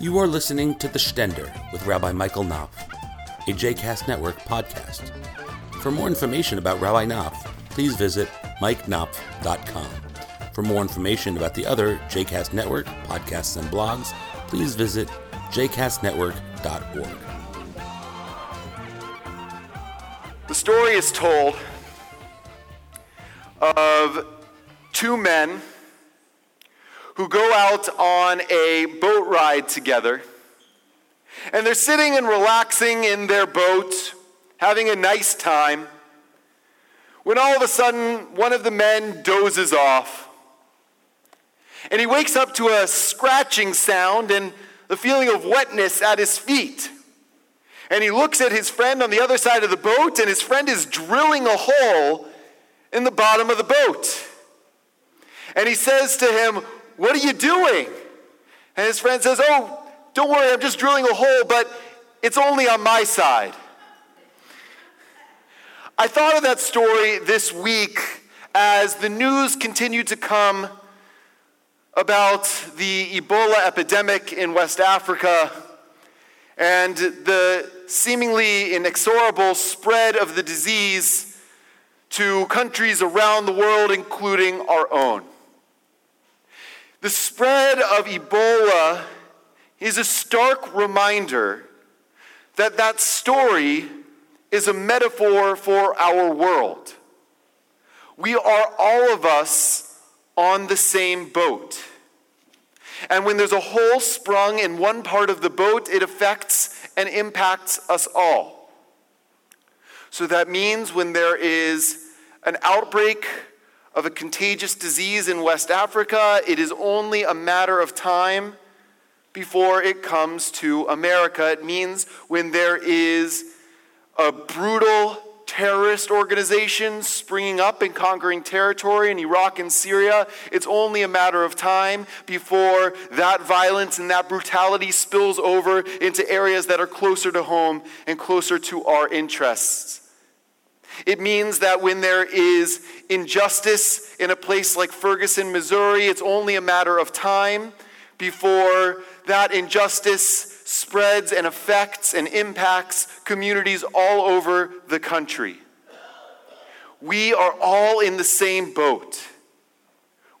You are listening to The Stender with Rabbi Michael Knopf, a JCast Network podcast. For more information about Rabbi Knopf, please visit mikeknopf.com. For more information about the other JCast Network podcasts and blogs, please visit jcastnetwork.org. The story is told of two men who go out on a boat ride together. And they're sitting and relaxing in their boat, having a nice time, when all of a sudden one of the men dozes off. And he wakes up to a scratching sound and the feeling of wetness at his feet. And he looks at his friend on the other side of the boat, and his friend is drilling a hole in the bottom of the boat. And he says to him, What are you doing? And his friend says, Oh, don't worry, I'm just drilling a hole, but it's only on my side. I thought of that story this week as the news continued to come about the Ebola epidemic in West Africa and the seemingly inexorable spread of the disease to countries around the world, including our own. The spread of Ebola is a stark reminder that that story is a metaphor for our world. We are all of us on the same boat. And when there's a hole sprung in one part of the boat, it affects and impacts us all. So that means when there is an outbreak of a contagious disease in West Africa, it is only a matter of time before it comes to America. It means when there is a brutal terrorist organization springing up and conquering territory in Iraq and Syria, it's only a matter of time before that violence and that brutality spills over into areas that are closer to home and closer to our interests. It means that when there is injustice in a place like Ferguson, Missouri, it's only a matter of time before that injustice spreads and affects and impacts communities all over the country. We are all in the same boat.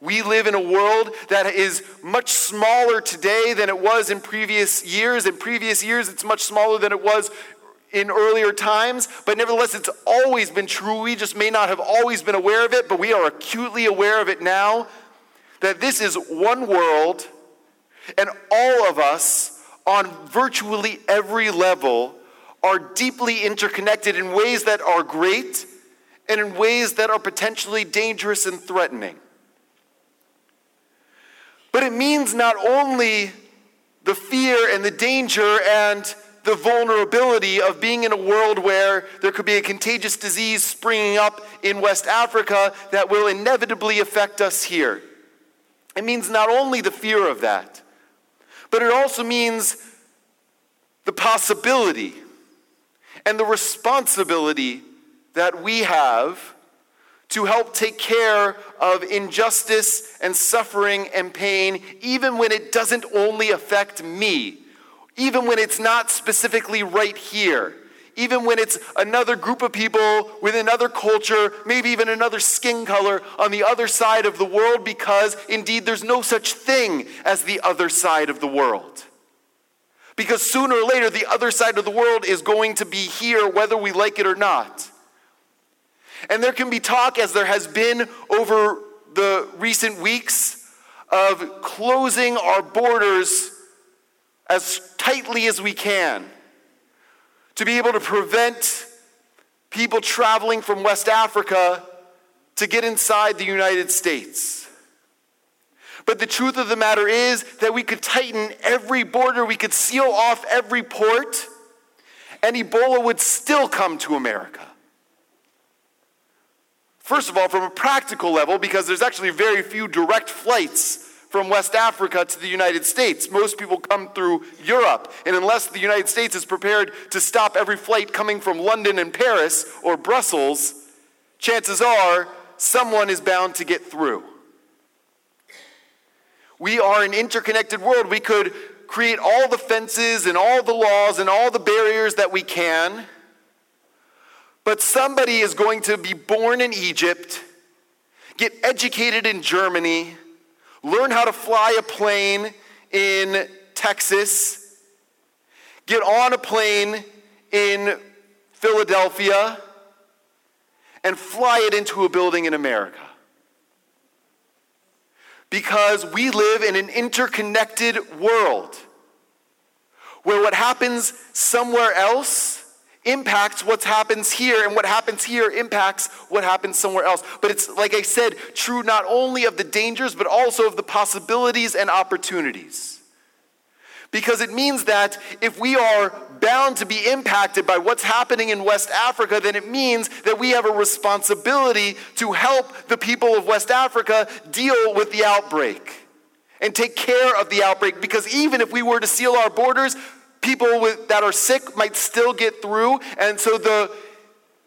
We live in a world that is much smaller today than it was in previous years. In previous years, it's much smaller than it was in earlier times, but nevertheless, it's always been true. We just may not have always been aware of it, but we are acutely aware of it now that this is one world, and all of us on virtually every level are deeply interconnected in ways that are great and in ways that are potentially dangerous and threatening. But it means not only the fear and the danger and the vulnerability of being in a world where there could be a contagious disease springing up in West Africa that will inevitably affect us here. It means not only the fear of that, but it also means the possibility and the responsibility that we have to help take care of injustice and suffering and pain, even when it doesn't only affect me, even when it's not specifically right here, even when it's another group of people with another culture, maybe even another skin color on the other side of the world, because indeed there's no such thing as the other side of the world. Because sooner or later, the other side of the world is going to be here, whether we like it or not. And there can be talk, as there has been over the recent weeks, of closing our borders as tightly as we can to be able to prevent people traveling from West Africa to get inside the United States. But the truth of the matter is that we could tighten every border, we could seal off every port, and Ebola would still come to America. First of all, from a practical level, because there's actually very few direct flights from West Africa to the United States. Most people come through Europe, and unless the United States is prepared to stop every flight coming from London and Paris or Brussels, chances are someone is bound to get through. We are an interconnected world. We could create all the fences and all the laws and all the barriers that we can. But somebody is going to be born in Egypt, get educated in Germany, learn how to fly a plane in Texas, get on a plane in Philadelphia, and fly it into a building in America. Because we live in an interconnected world where what happens somewhere else impacts what happens here, and what happens here impacts what happens somewhere else. But it's, like I said, true not only of the dangers, but also of the possibilities and opportunities. Because it means that if we are bound to be impacted by what's happening in West Africa, then it means that we have a responsibility to help the people of West Africa deal with the outbreak and take care of the outbreak. Because even if we were to seal our borders, people with, that are sick might still get through. And so the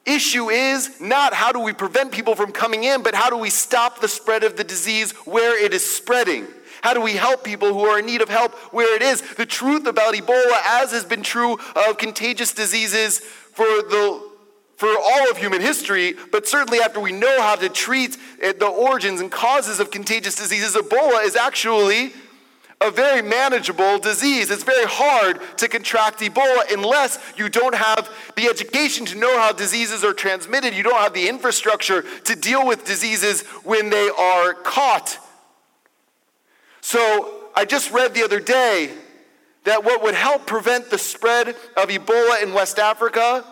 issue is not how do we prevent people from coming in, but how do we stop the spread of the disease where it is spreading. How do we help people who are in need of help where it is? The truth about Ebola, as has been true of contagious diseases for the for all of human history, but certainly after we know how to treat the origins and causes of contagious diseases, Ebola is actually a very manageable disease. It's very hard to contract Ebola unless you don't have the education to know how diseases are transmitted. You don't have the infrastructure to deal with diseases when they are caught so I just read the other day that what would help prevent the spread of Ebola in West Africa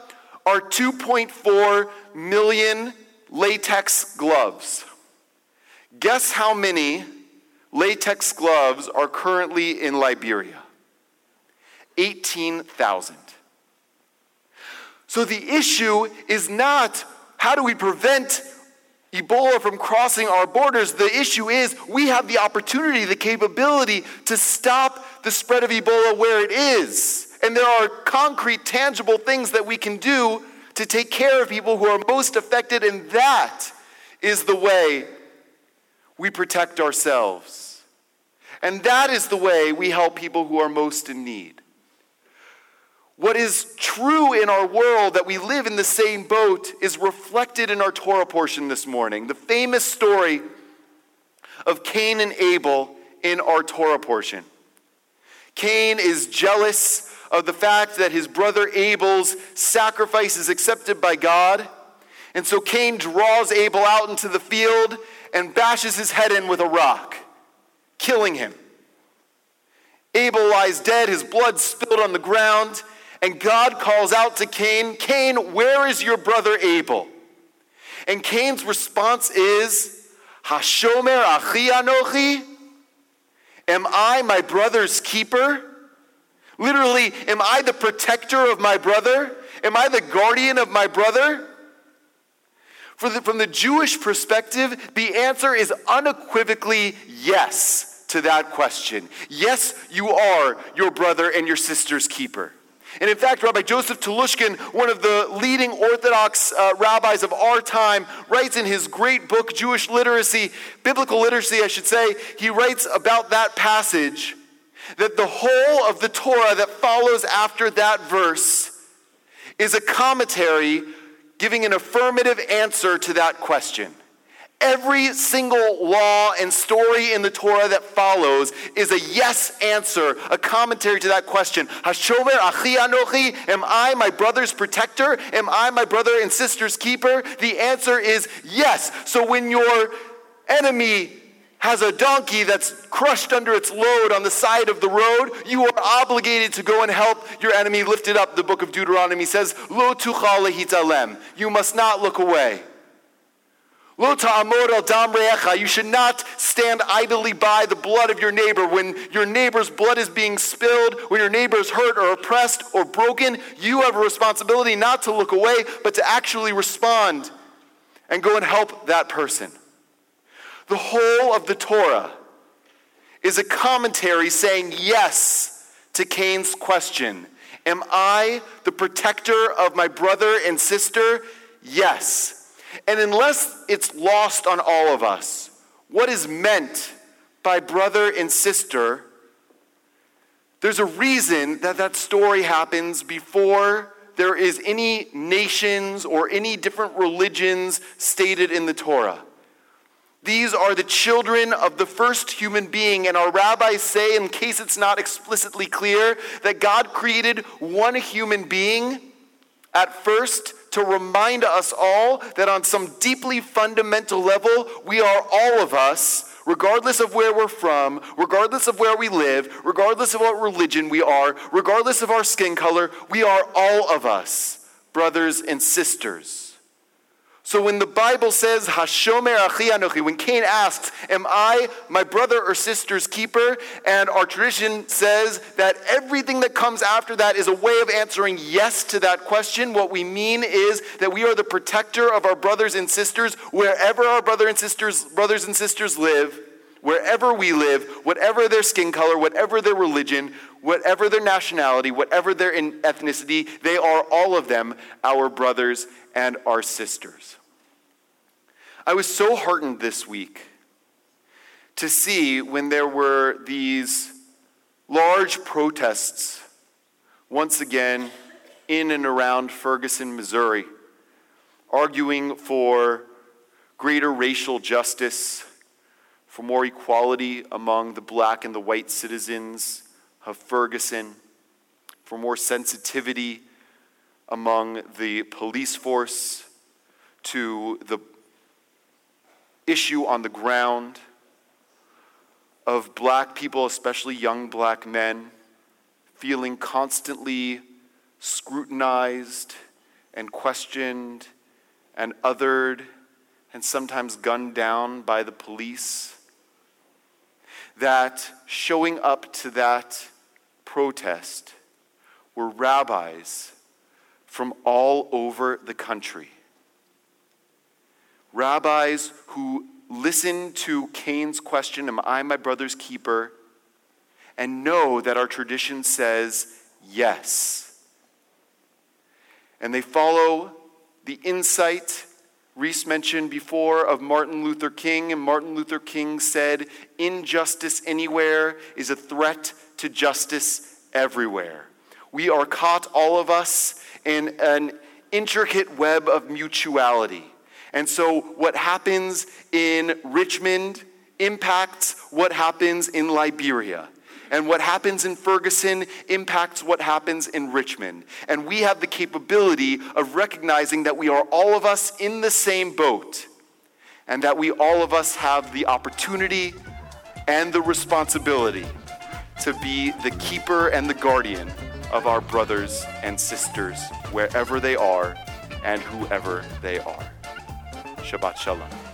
are 2.4 million latex gloves. Guess how many latex gloves are currently in Liberia? 18,000. So the issue is not how do we prevent Ebola from crossing our borders. The issue is we have the opportunity, the capability to stop the spread of Ebola where it is. And there are concrete, tangible things that we can do to take care of people who are most affected, and that is the way we protect ourselves. And that is the way we help people who are most in need. What is true in our world that we live in the same boat is reflected in our Torah portion this morning. The famous story of Cain and Abel in our Torah portion. Cain is jealous of the fact that his brother Abel's sacrifice is accepted by God. And so Cain draws Abel out into the field and bashes his head in with a rock, killing him. Abel lies dead, his blood spilled on the ground. And God calls out to Cain, Cain, where is your brother Abel? And Cain's response is, Hashomer achi anochi? Am I my brother's keeper? Literally, am I the protector of my brother? Am I the guardian of my brother? The, from the Jewish perspective, the answer is unequivocally yes to that question. Yes, you are your brother and your sister's keeper. And in fact, Rabbi Joseph Telushkin, one of the leading Orthodox uh, rabbis of our time, writes in his great book, Jewish Literacy, Biblical Literacy, I should say, he writes about that passage that the whole of the Torah that follows after that verse is a commentary giving an affirmative answer to that question. Every single law and story in the Torah that follows is a yes answer, a commentary to that question. Hashomer achi anochi, am I my brother's protector? Am I my brother and sister's keeper? The answer is yes. So when your enemy has a donkey that's crushed under its load on the side of the road, you are obligated to go and help your enemy lift it up. The book of Deuteronomy says, Lo tuchal You must not look away. You should not stand idly by the blood of your neighbor. When your neighbor's blood is being spilled, when your neighbor is hurt or oppressed or broken, you have a responsibility not to look away, but to actually respond and go and help that person. The whole of the Torah is a commentary saying yes to Cain's question Am I the protector of my brother and sister? Yes. And unless it's lost on all of us, what is meant by brother and sister There's a reason that that story happens before there is any nations or any different religions stated in the Torah. These are the children of the first human being, and our rabbis say, in case it's not explicitly clear, that God created one human being at first to remind us all that on some deeply fundamental level, we are all of us regardless of where we're from, regardless of where we live, regardless of what religion we are, regardless of our skin color, we are all of us brothers and sisters. So when the Bible says, Hashomer achi when Cain asks, Am I my brother or sister's keeper? And our tradition says that everything that comes after that is a way of answering yes to that question. What we mean is that we are the protector of our brothers and sisters wherever our brother and sisters, brothers and sisters live, wherever we live, whatever their skin color, whatever their religion, whatever their nationality, whatever their ethnicity, they are all of them our brothers and our sisters. I was so heartened this week to see when there were these large protests once again in and around Ferguson, Missouri, arguing for greater racial justice, for more equality among the black and the white citizens of Ferguson, for more sensitivity among the police force to the issue on the ground of black people, especially young black men, feeling constantly scrutinized and questioned and othered and sometimes gunned down by the police. That showing up to that protest were rabbis from all over the country. Rabbis who listened to Cain's question, Am I my brother's keeper? and know that our tradition says yes. And they follow the insight Reese mentioned before of Martin Luther King, and Martin Luther King said, Injustice anywhere is a threat to justice everywhere. We are caught, all of us, in an intricate web of mutuality. And so, what happens in Richmond impacts what happens in Liberia. And what happens in Ferguson impacts what happens in Richmond. And we have the capability of recognizing that we are all of us in the same boat, and that we all of us have the opportunity and the responsibility to be the keeper and the guardian of our brothers and sisters wherever they are and whoever they are. Shabbat Shalom.